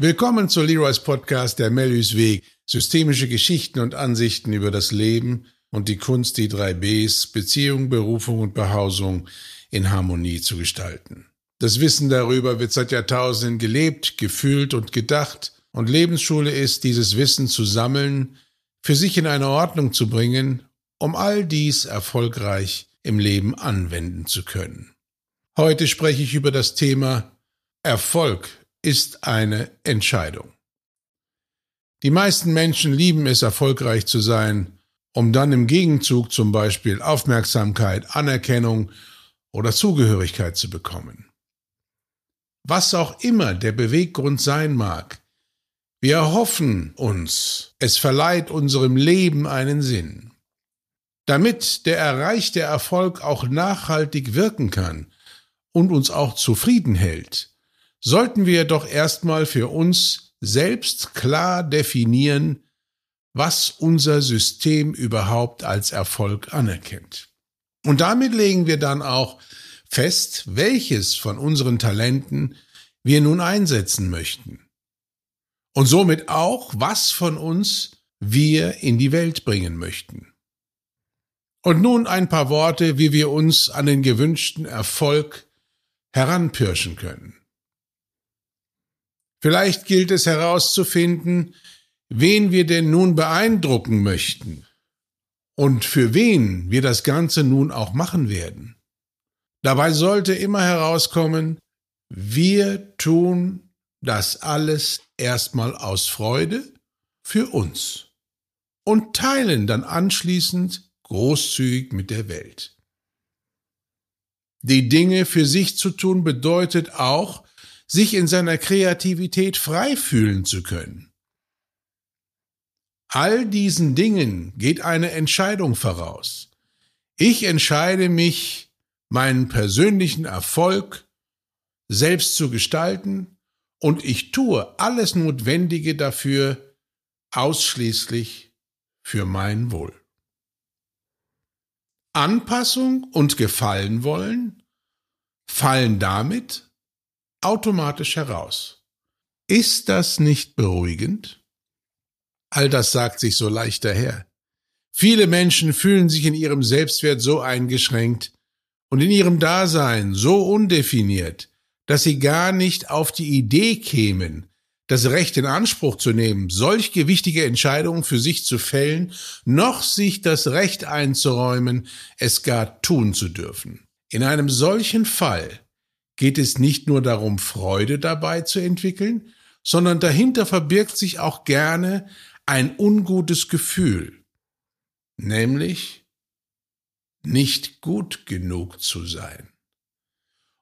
Willkommen zu Leroy's Podcast Der Mellus Weg. Systemische Geschichten und Ansichten über das Leben und die Kunst, die drei Bs, Beziehung, Berufung und Behausung in Harmonie zu gestalten. Das Wissen darüber wird seit Jahrtausenden gelebt, gefühlt und gedacht, und Lebensschule ist, dieses Wissen zu sammeln, für sich in eine Ordnung zu bringen, um all dies erfolgreich im Leben anwenden zu können. Heute spreche ich über das Thema Erfolg ist eine Entscheidung. Die meisten Menschen lieben es, erfolgreich zu sein, um dann im Gegenzug zum Beispiel Aufmerksamkeit, Anerkennung oder Zugehörigkeit zu bekommen. Was auch immer der Beweggrund sein mag, wir erhoffen uns, es verleiht unserem Leben einen Sinn. Damit der erreichte Erfolg auch nachhaltig wirken kann und uns auch zufrieden hält, sollten wir doch erstmal für uns selbst klar definieren, was unser System überhaupt als Erfolg anerkennt. Und damit legen wir dann auch fest, welches von unseren Talenten wir nun einsetzen möchten. Und somit auch, was von uns wir in die Welt bringen möchten. Und nun ein paar Worte, wie wir uns an den gewünschten Erfolg heranpirschen können. Vielleicht gilt es herauszufinden, wen wir denn nun beeindrucken möchten und für wen wir das Ganze nun auch machen werden. Dabei sollte immer herauskommen, wir tun das alles erstmal aus Freude für uns und teilen dann anschließend großzügig mit der Welt. Die Dinge für sich zu tun bedeutet auch, sich in seiner Kreativität frei fühlen zu können. All diesen Dingen geht eine Entscheidung voraus. Ich entscheide mich, meinen persönlichen Erfolg selbst zu gestalten und ich tue alles Notwendige dafür ausschließlich für mein Wohl. Anpassung und Gefallen wollen fallen damit automatisch heraus. Ist das nicht beruhigend? All das sagt sich so leicht daher. Viele Menschen fühlen sich in ihrem Selbstwert so eingeschränkt und in ihrem Dasein so undefiniert, dass sie gar nicht auf die Idee kämen, das Recht in Anspruch zu nehmen, solch gewichtige Entscheidungen für sich zu fällen, noch sich das Recht einzuräumen, es gar tun zu dürfen. In einem solchen Fall geht es nicht nur darum, Freude dabei zu entwickeln, sondern dahinter verbirgt sich auch gerne ein ungutes Gefühl, nämlich nicht gut genug zu sein.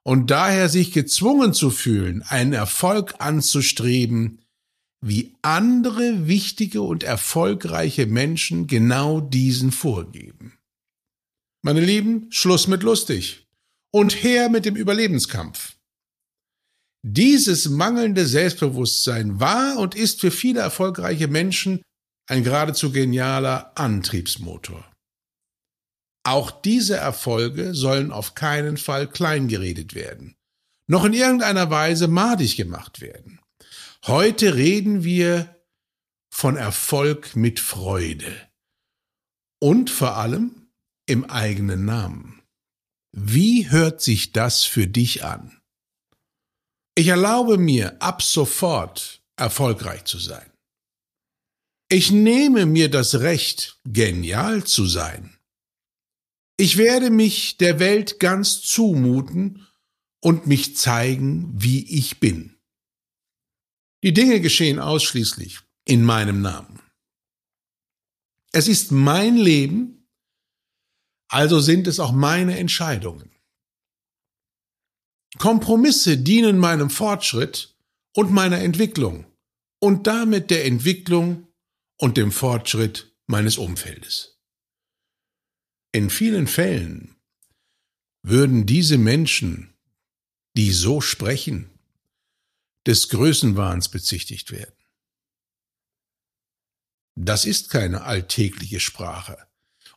Und daher sich gezwungen zu fühlen, einen Erfolg anzustreben, wie andere wichtige und erfolgreiche Menschen genau diesen vorgeben. Meine Lieben, Schluss mit lustig und her mit dem Überlebenskampf. Dieses mangelnde Selbstbewusstsein war und ist für viele erfolgreiche Menschen ein geradezu genialer Antriebsmotor. Auch diese Erfolge sollen auf keinen Fall kleingeredet werden, noch in irgendeiner Weise madig gemacht werden. Heute reden wir von Erfolg mit Freude und vor allem im eigenen Namen. Wie hört sich das für dich an? Ich erlaube mir ab sofort erfolgreich zu sein. Ich nehme mir das Recht, genial zu sein. Ich werde mich der Welt ganz zumuten und mich zeigen, wie ich bin. Die Dinge geschehen ausschließlich in meinem Namen. Es ist mein Leben, also sind es auch meine Entscheidungen. Kompromisse dienen meinem Fortschritt und meiner Entwicklung und damit der Entwicklung und dem Fortschritt meines Umfeldes. In vielen Fällen würden diese Menschen, die so sprechen, des Größenwahns bezichtigt werden. Das ist keine alltägliche Sprache.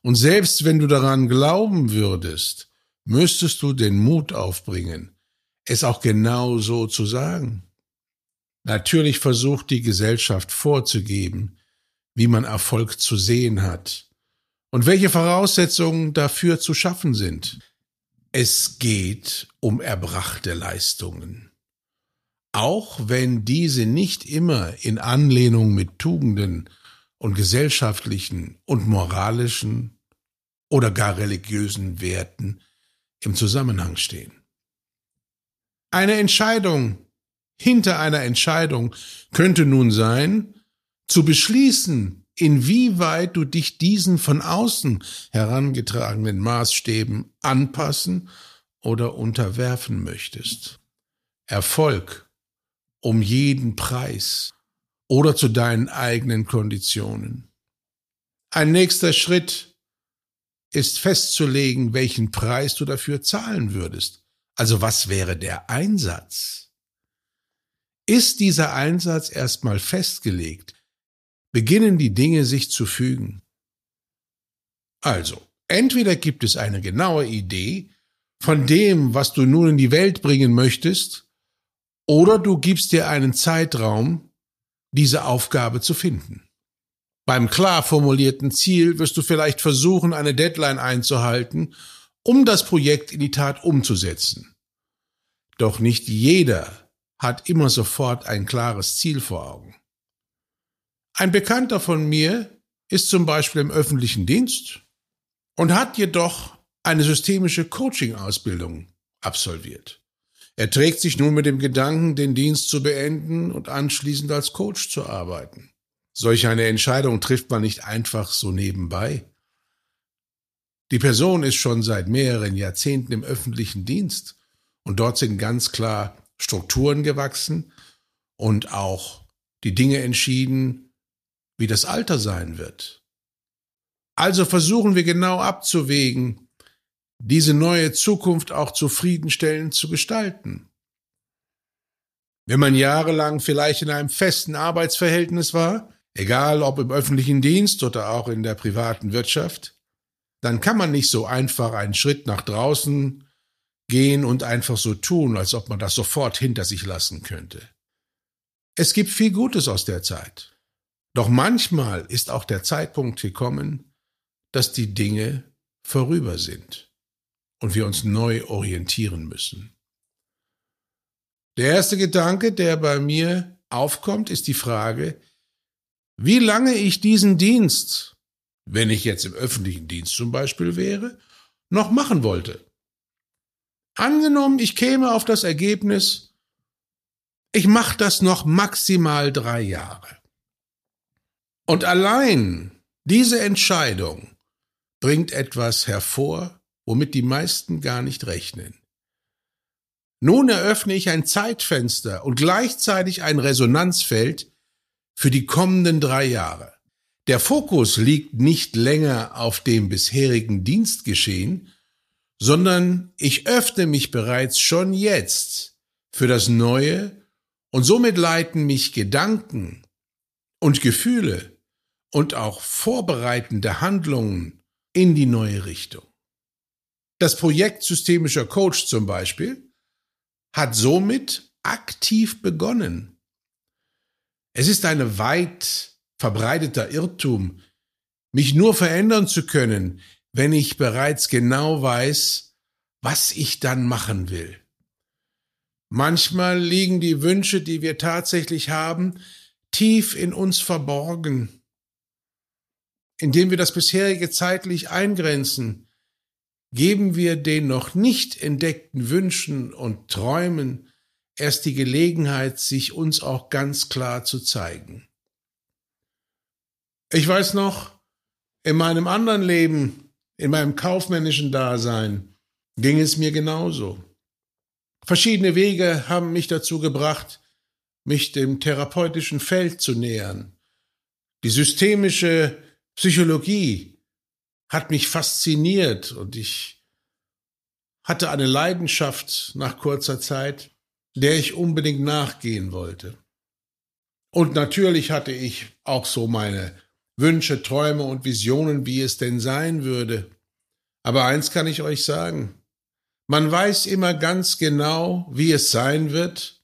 Und selbst wenn du daran glauben würdest, müsstest du den Mut aufbringen, es auch genau so zu sagen. Natürlich versucht die Gesellschaft vorzugeben, wie man Erfolg zu sehen hat und welche Voraussetzungen dafür zu schaffen sind. Es geht um erbrachte Leistungen. Auch wenn diese nicht immer in Anlehnung mit Tugenden und gesellschaftlichen und moralischen oder gar religiösen Werten im Zusammenhang stehen. Eine Entscheidung hinter einer Entscheidung könnte nun sein, zu beschließen, inwieweit du dich diesen von außen herangetragenen Maßstäben anpassen oder unterwerfen möchtest. Erfolg um jeden Preis oder zu deinen eigenen Konditionen. Ein nächster Schritt ist festzulegen, welchen Preis du dafür zahlen würdest. Also was wäre der Einsatz? Ist dieser Einsatz erstmal festgelegt, beginnen die Dinge sich zu fügen. Also, entweder gibt es eine genaue Idee von dem, was du nun in die Welt bringen möchtest, oder du gibst dir einen Zeitraum, diese Aufgabe zu finden. Beim klar formulierten Ziel wirst du vielleicht versuchen, eine Deadline einzuhalten, um das Projekt in die Tat umzusetzen. Doch nicht jeder hat immer sofort ein klares Ziel vor Augen. Ein Bekannter von mir ist zum Beispiel im öffentlichen Dienst und hat jedoch eine systemische Coaching-Ausbildung absolviert. Er trägt sich nun mit dem Gedanken, den Dienst zu beenden und anschließend als Coach zu arbeiten. Solch eine Entscheidung trifft man nicht einfach so nebenbei. Die Person ist schon seit mehreren Jahrzehnten im öffentlichen Dienst und dort sind ganz klar Strukturen gewachsen und auch die Dinge entschieden, wie das Alter sein wird. Also versuchen wir genau abzuwägen, diese neue Zukunft auch zufriedenstellend zu gestalten. Wenn man jahrelang vielleicht in einem festen Arbeitsverhältnis war, egal ob im öffentlichen Dienst oder auch in der privaten Wirtschaft, dann kann man nicht so einfach einen Schritt nach draußen gehen und einfach so tun, als ob man das sofort hinter sich lassen könnte. Es gibt viel Gutes aus der Zeit. Doch manchmal ist auch der Zeitpunkt gekommen, dass die Dinge vorüber sind und wir uns neu orientieren müssen. Der erste Gedanke, der bei mir aufkommt, ist die Frage, wie lange ich diesen Dienst, wenn ich jetzt im öffentlichen Dienst zum Beispiel wäre, noch machen wollte. Angenommen, ich käme auf das Ergebnis, ich mache das noch maximal drei Jahre. Und allein diese Entscheidung bringt etwas hervor, womit die meisten gar nicht rechnen. Nun eröffne ich ein Zeitfenster und gleichzeitig ein Resonanzfeld für die kommenden drei Jahre. Der Fokus liegt nicht länger auf dem bisherigen Dienstgeschehen, sondern ich öffne mich bereits schon jetzt für das Neue und somit leiten mich Gedanken und Gefühle und auch vorbereitende Handlungen in die neue Richtung. Das Projekt Systemischer Coach zum Beispiel hat somit aktiv begonnen. Es ist ein weit verbreiteter Irrtum, mich nur verändern zu können, wenn ich bereits genau weiß, was ich dann machen will. Manchmal liegen die Wünsche, die wir tatsächlich haben, tief in uns verborgen indem wir das bisherige zeitlich eingrenzen, geben wir den noch nicht entdeckten Wünschen und Träumen erst die Gelegenheit, sich uns auch ganz klar zu zeigen. Ich weiß noch, in meinem anderen Leben, in meinem kaufmännischen Dasein, ging es mir genauso. Verschiedene Wege haben mich dazu gebracht, mich dem therapeutischen Feld zu nähern. Die systemische Psychologie hat mich fasziniert und ich hatte eine Leidenschaft nach kurzer Zeit, der ich unbedingt nachgehen wollte. Und natürlich hatte ich auch so meine Wünsche, Träume und Visionen, wie es denn sein würde. Aber eins kann ich euch sagen. Man weiß immer ganz genau, wie es sein wird,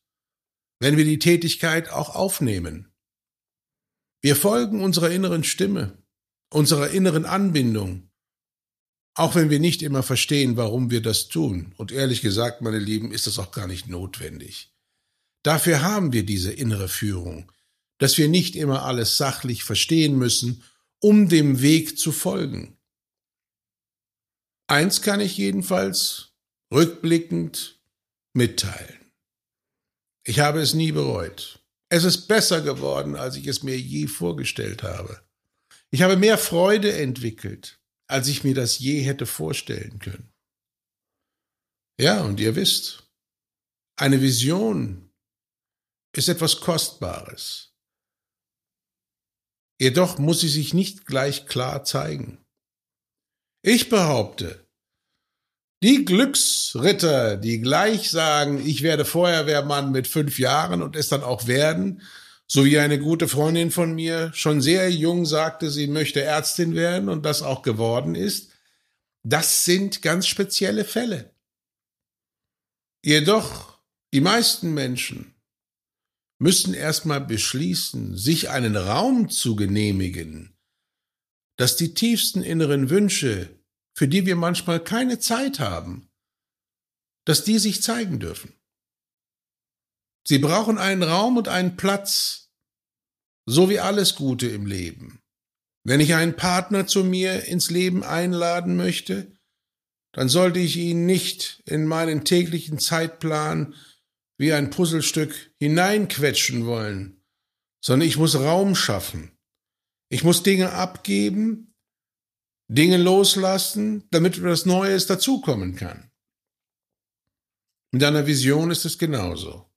wenn wir die Tätigkeit auch aufnehmen. Wir folgen unserer inneren Stimme, unserer inneren Anbindung, auch wenn wir nicht immer verstehen, warum wir das tun. Und ehrlich gesagt, meine Lieben, ist das auch gar nicht notwendig. Dafür haben wir diese innere Führung, dass wir nicht immer alles sachlich verstehen müssen, um dem Weg zu folgen. Eins kann ich jedenfalls rückblickend mitteilen. Ich habe es nie bereut. Es ist besser geworden, als ich es mir je vorgestellt habe. Ich habe mehr Freude entwickelt, als ich mir das je hätte vorstellen können. Ja, und ihr wisst, eine Vision ist etwas Kostbares. Jedoch muss sie sich nicht gleich klar zeigen. Ich behaupte, die Glücksritter, die gleich sagen, ich werde Feuerwehrmann mit fünf Jahren und es dann auch werden, so wie eine gute Freundin von mir schon sehr jung sagte, sie möchte Ärztin werden und das auch geworden ist, das sind ganz spezielle Fälle. Jedoch, die meisten Menschen müssen erstmal beschließen, sich einen Raum zu genehmigen, dass die tiefsten inneren Wünsche für die wir manchmal keine Zeit haben, dass die sich zeigen dürfen. Sie brauchen einen Raum und einen Platz, so wie alles Gute im Leben. Wenn ich einen Partner zu mir ins Leben einladen möchte, dann sollte ich ihn nicht in meinen täglichen Zeitplan wie ein Puzzlestück hineinquetschen wollen, sondern ich muss Raum schaffen. Ich muss Dinge abgeben, Dinge loslassen, damit etwas Neues dazukommen kann. Mit einer Vision ist es genauso.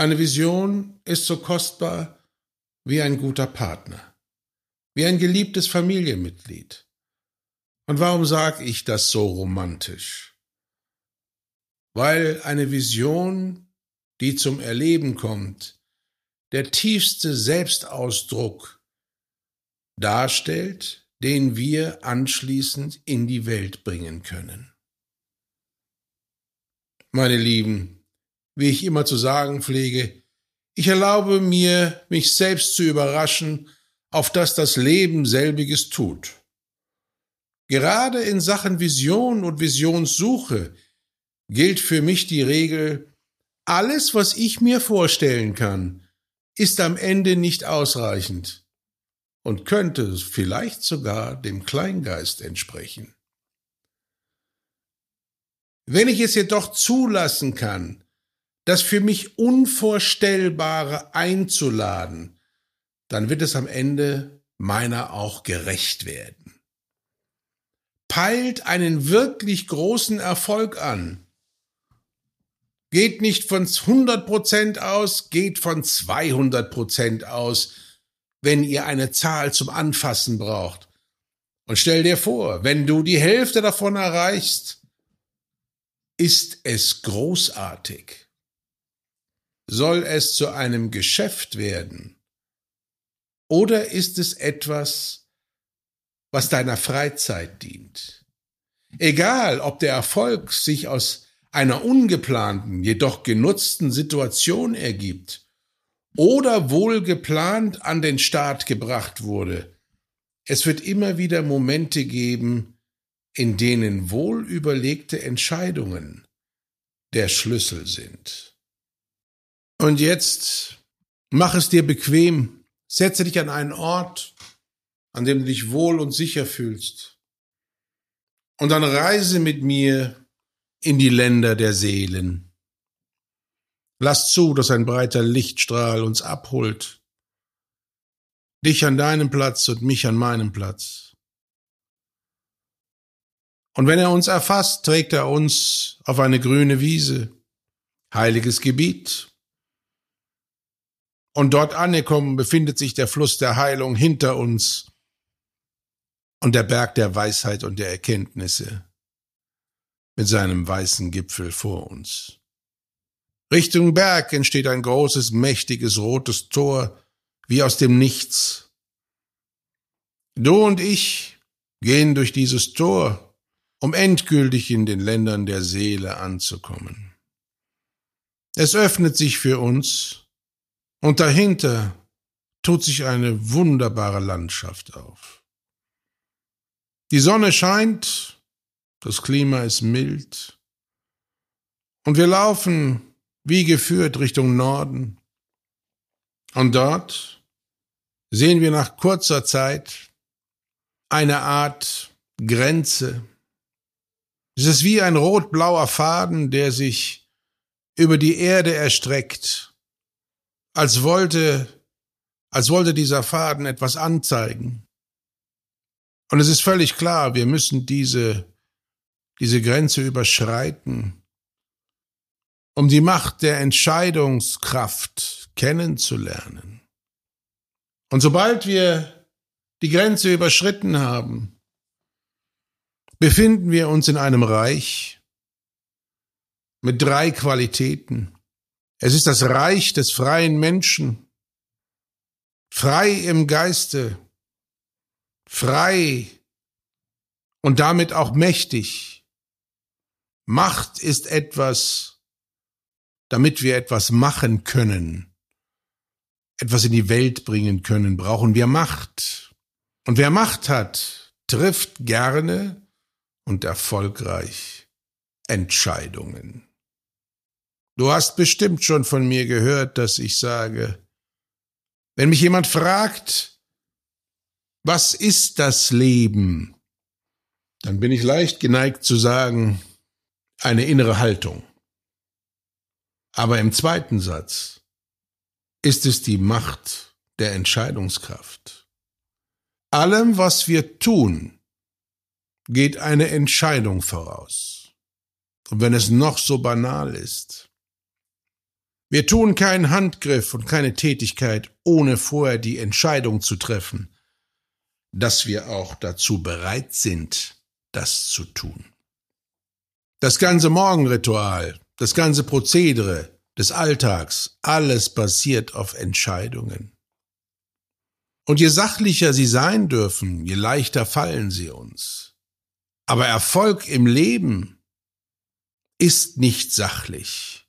Eine Vision ist so kostbar wie ein guter Partner, wie ein geliebtes Familienmitglied. Und warum sage ich das so romantisch? Weil eine Vision, die zum Erleben kommt, der tiefste Selbstausdruck darstellt, den wir anschließend in die Welt bringen können. Meine Lieben, wie ich immer zu sagen pflege, ich erlaube mir, mich selbst zu überraschen, auf dass das Leben selbiges tut. Gerade in Sachen Vision und Visionssuche gilt für mich die Regel, alles, was ich mir vorstellen kann, ist am Ende nicht ausreichend und könnte vielleicht sogar dem Kleingeist entsprechen. Wenn ich es jedoch zulassen kann, das für mich Unvorstellbare einzuladen, dann wird es am Ende meiner auch gerecht werden. Peilt einen wirklich großen Erfolg an. Geht nicht von 100 Prozent aus, geht von 200 Prozent aus, wenn ihr eine Zahl zum Anfassen braucht. Und stell dir vor, wenn du die Hälfte davon erreichst, ist es großartig. Soll es zu einem Geschäft werden? Oder ist es etwas, was deiner Freizeit dient? Egal, ob der Erfolg sich aus einer ungeplanten, jedoch genutzten Situation ergibt oder wohl geplant an den Start gebracht wurde. Es wird immer wieder Momente geben, in denen wohl überlegte Entscheidungen der Schlüssel sind. Und jetzt mach es dir bequem, setze dich an einen Ort, an dem du dich wohl und sicher fühlst. Und dann reise mit mir in die Länder der Seelen. Lass zu, dass ein breiter Lichtstrahl uns abholt. Dich an deinem Platz und mich an meinem Platz. Und wenn er uns erfasst, trägt er uns auf eine grüne Wiese, heiliges Gebiet. Und dort angekommen befindet sich der Fluss der Heilung hinter uns und der Berg der Weisheit und der Erkenntnisse mit seinem weißen Gipfel vor uns. Richtung Berg entsteht ein großes, mächtiges rotes Tor, wie aus dem Nichts. Du und ich gehen durch dieses Tor, um endgültig in den Ländern der Seele anzukommen. Es öffnet sich für uns und dahinter tut sich eine wunderbare Landschaft auf. Die Sonne scheint, das Klima ist mild und wir laufen wie geführt Richtung Norden. Und dort sehen wir nach kurzer Zeit eine Art Grenze. Es ist wie ein rot-blauer Faden, der sich über die Erde erstreckt, als wollte, als wollte dieser Faden etwas anzeigen. Und es ist völlig klar, wir müssen diese, diese Grenze überschreiten, um die Macht der Entscheidungskraft kennenzulernen. Und sobald wir die Grenze überschritten haben, befinden wir uns in einem Reich, mit drei Qualitäten. Es ist das Reich des freien Menschen, frei im Geiste, frei und damit auch mächtig. Macht ist etwas, damit wir etwas machen können, etwas in die Welt bringen können, brauchen wir Macht. Und wer Macht hat, trifft gerne und erfolgreich Entscheidungen. Du hast bestimmt schon von mir gehört, dass ich sage, wenn mich jemand fragt, was ist das Leben, dann bin ich leicht geneigt zu sagen, eine innere Haltung. Aber im zweiten Satz ist es die Macht der Entscheidungskraft. Allem, was wir tun, geht eine Entscheidung voraus. Und wenn es noch so banal ist, wir tun keinen Handgriff und keine Tätigkeit, ohne vorher die Entscheidung zu treffen, dass wir auch dazu bereit sind, das zu tun. Das ganze Morgenritual, das ganze Prozedere des Alltags, alles basiert auf Entscheidungen. Und je sachlicher sie sein dürfen, je leichter fallen sie uns. Aber Erfolg im Leben ist nicht sachlich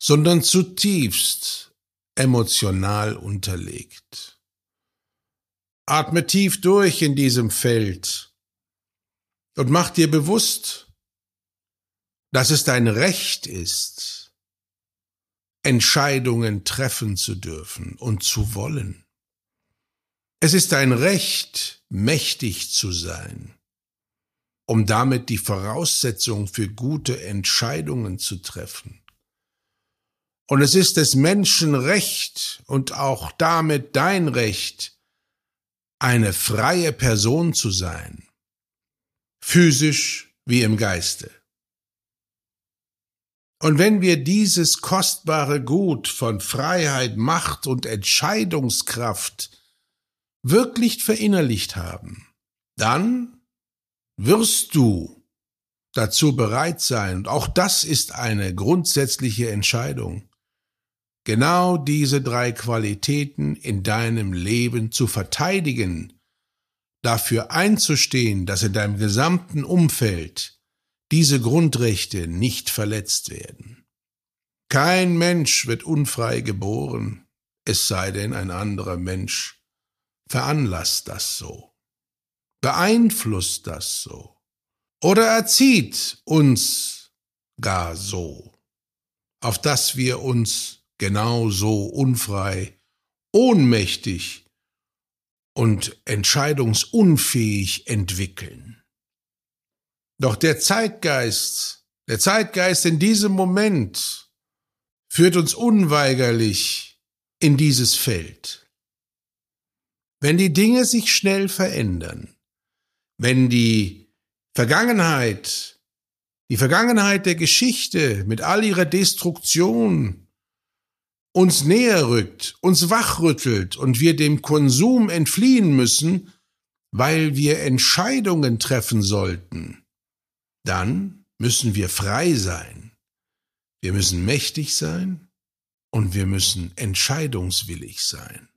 sondern zutiefst emotional unterlegt. Atme tief durch in diesem Feld und mach dir bewusst, dass es dein Recht ist, Entscheidungen treffen zu dürfen und zu wollen. Es ist dein Recht, mächtig zu sein, um damit die Voraussetzung für gute Entscheidungen zu treffen. Und es ist des Menschen Recht und auch damit dein Recht, eine freie Person zu sein, physisch wie im Geiste. Und wenn wir dieses kostbare Gut von Freiheit, Macht und Entscheidungskraft wirklich verinnerlicht haben, dann wirst du dazu bereit sein, und auch das ist eine grundsätzliche Entscheidung, genau diese drei Qualitäten in deinem Leben zu verteidigen, dafür einzustehen, dass in deinem gesamten Umfeld diese Grundrechte nicht verletzt werden. Kein Mensch wird unfrei geboren, es sei denn ein anderer Mensch veranlasst das so, beeinflusst das so oder erzieht uns gar so, auf dass wir uns genauso unfrei, ohnmächtig und entscheidungsunfähig entwickeln. Doch der Zeitgeist, der Zeitgeist in diesem Moment führt uns unweigerlich in dieses Feld. Wenn die Dinge sich schnell verändern, wenn die Vergangenheit, die Vergangenheit der Geschichte mit all ihrer Destruktion uns näher rückt, uns wachrüttelt und wir dem Konsum entfliehen müssen, weil wir Entscheidungen treffen sollten, dann müssen wir frei sein. Wir müssen mächtig sein und wir müssen entscheidungswillig sein.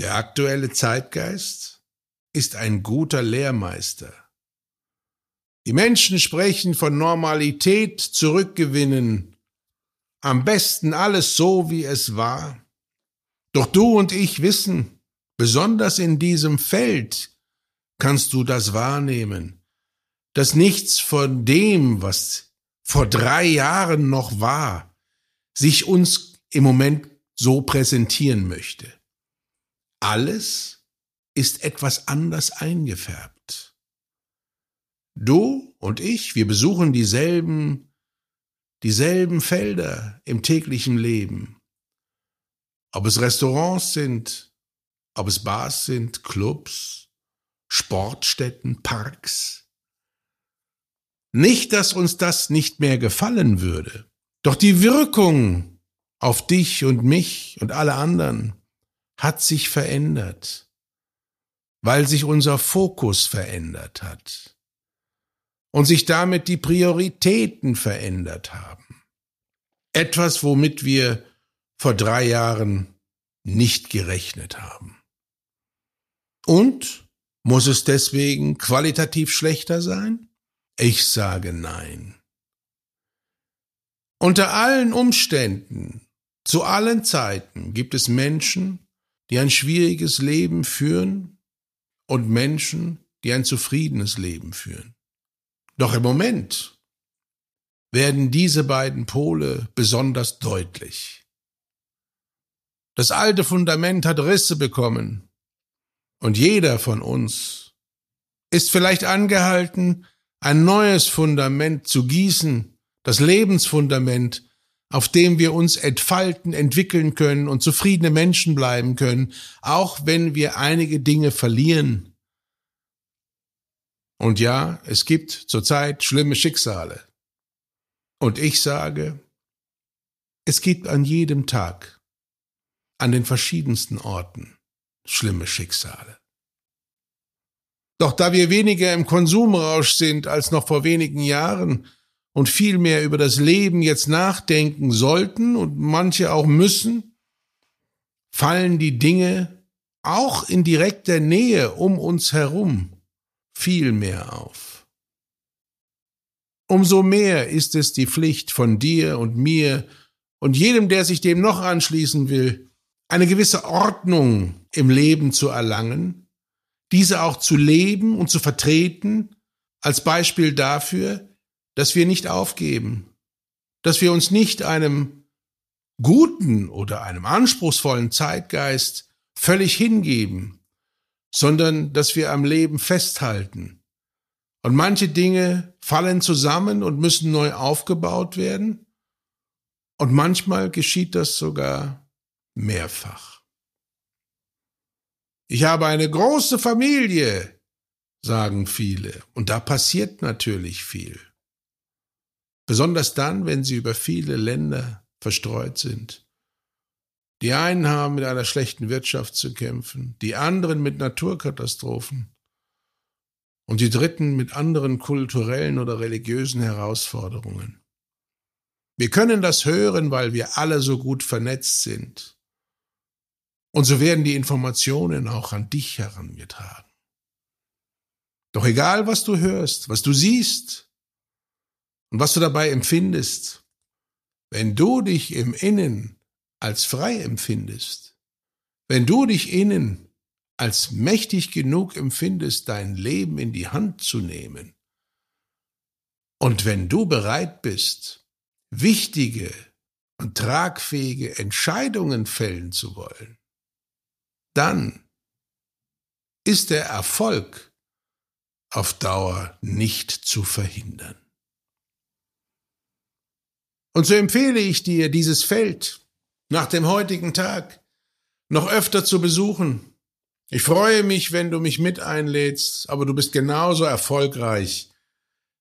Der aktuelle Zeitgeist ist ein guter Lehrmeister. Die Menschen sprechen von Normalität zurückgewinnen am besten alles so, wie es war. Doch du und ich wissen, besonders in diesem Feld kannst du das wahrnehmen, dass nichts von dem, was vor drei Jahren noch war, sich uns im Moment so präsentieren möchte. Alles ist etwas anders eingefärbt. Du und ich, wir besuchen dieselben, dieselben Felder im täglichen Leben. Ob es Restaurants sind, ob es Bars sind, Clubs, Sportstätten, Parks. Nicht, dass uns das nicht mehr gefallen würde, doch die Wirkung auf dich und mich und alle anderen hat sich verändert, weil sich unser Fokus verändert hat und sich damit die Prioritäten verändert haben. Etwas, womit wir vor drei Jahren nicht gerechnet haben. Und muss es deswegen qualitativ schlechter sein? Ich sage nein. Unter allen Umständen, zu allen Zeiten gibt es Menschen, die ein schwieriges Leben führen und Menschen, die ein zufriedenes Leben führen. Doch im Moment werden diese beiden Pole besonders deutlich. Das alte Fundament hat Risse bekommen und jeder von uns ist vielleicht angehalten, ein neues Fundament zu gießen, das Lebensfundament, auf dem wir uns entfalten, entwickeln können und zufriedene Menschen bleiben können, auch wenn wir einige Dinge verlieren. Und ja, es gibt zurzeit schlimme Schicksale. Und ich sage, es gibt an jedem Tag, an den verschiedensten Orten, schlimme Schicksale. Doch da wir weniger im Konsumrausch sind als noch vor wenigen Jahren, und viel mehr über das Leben jetzt nachdenken sollten und manche auch müssen, fallen die Dinge auch in direkter Nähe um uns herum viel mehr auf. Umso mehr ist es die Pflicht von dir und mir und jedem, der sich dem noch anschließen will, eine gewisse Ordnung im Leben zu erlangen, diese auch zu leben und zu vertreten, als Beispiel dafür, dass wir nicht aufgeben, dass wir uns nicht einem guten oder einem anspruchsvollen Zeitgeist völlig hingeben, sondern dass wir am Leben festhalten. Und manche Dinge fallen zusammen und müssen neu aufgebaut werden. Und manchmal geschieht das sogar mehrfach. Ich habe eine große Familie, sagen viele, und da passiert natürlich viel. Besonders dann, wenn sie über viele Länder verstreut sind. Die einen haben mit einer schlechten Wirtschaft zu kämpfen, die anderen mit Naturkatastrophen und die dritten mit anderen kulturellen oder religiösen Herausforderungen. Wir können das hören, weil wir alle so gut vernetzt sind. Und so werden die Informationen auch an dich herangetragen. Doch egal, was du hörst, was du siehst, und was du dabei empfindest, wenn du dich im Innen als frei empfindest, wenn du dich innen als mächtig genug empfindest, dein Leben in die Hand zu nehmen, und wenn du bereit bist, wichtige und tragfähige Entscheidungen fällen zu wollen, dann ist der Erfolg auf Dauer nicht zu verhindern. Und so empfehle ich dir, dieses Feld nach dem heutigen Tag noch öfter zu besuchen. Ich freue mich, wenn du mich mit einlädst, aber du bist genauso erfolgreich,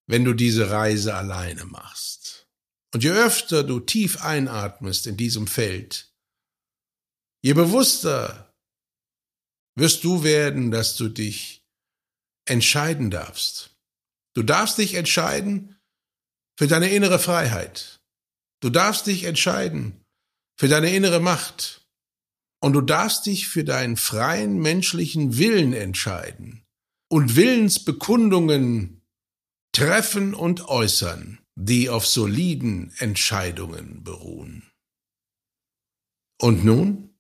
wenn du diese Reise alleine machst. Und je öfter du tief einatmest in diesem Feld, je bewusster wirst du werden, dass du dich entscheiden darfst. Du darfst dich entscheiden für deine innere Freiheit. Du darfst dich entscheiden für deine innere Macht. Und du darfst dich für deinen freien menschlichen Willen entscheiden und Willensbekundungen treffen und äußern. die auf soliden Entscheidungen beruhen. Und nun?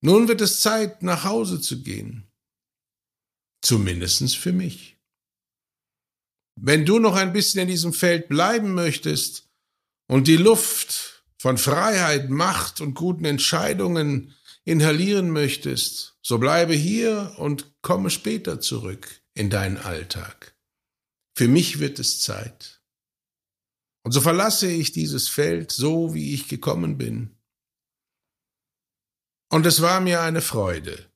Nun wird es Zeit, nach Hause zu gehen. Zumindestens für mich. Wenn du noch ein bisschen in diesem Feld bleiben möchtest und die Luft von Freiheit, Macht und guten Entscheidungen inhalieren möchtest, so bleibe hier und komme später zurück in deinen Alltag. Für mich wird es Zeit. Und so verlasse ich dieses Feld so, wie ich gekommen bin. Und es war mir eine Freude.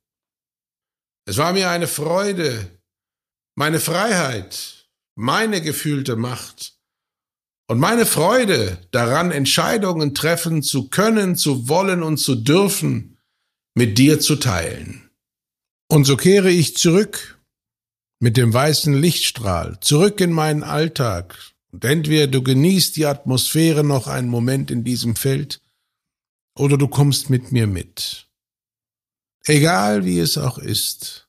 Es war mir eine Freude, meine Freiheit, meine gefühlte Macht und meine Freude daran, Entscheidungen treffen zu können, zu wollen und zu dürfen, mit dir zu teilen. Und so kehre ich zurück mit dem weißen Lichtstrahl, zurück in meinen Alltag. Und entweder du genießt die Atmosphäre noch einen Moment in diesem Feld, oder du kommst mit mir mit. Egal wie es auch ist.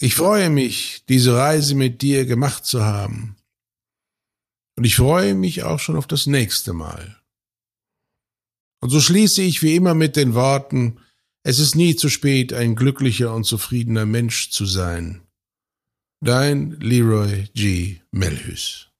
Ich freue mich, diese Reise mit dir gemacht zu haben. Und ich freue mich auch schon auf das nächste Mal. Und so schließe ich wie immer mit den Worten, es ist nie zu spät, ein glücklicher und zufriedener Mensch zu sein. Dein Leroy G. Melhus